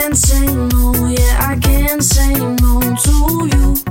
can't say no, yeah, I can't say no to you.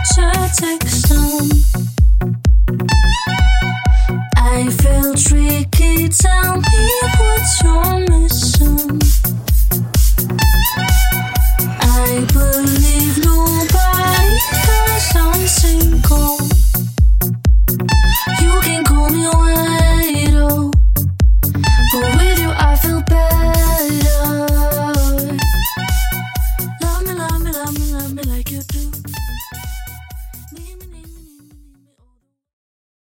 culture text.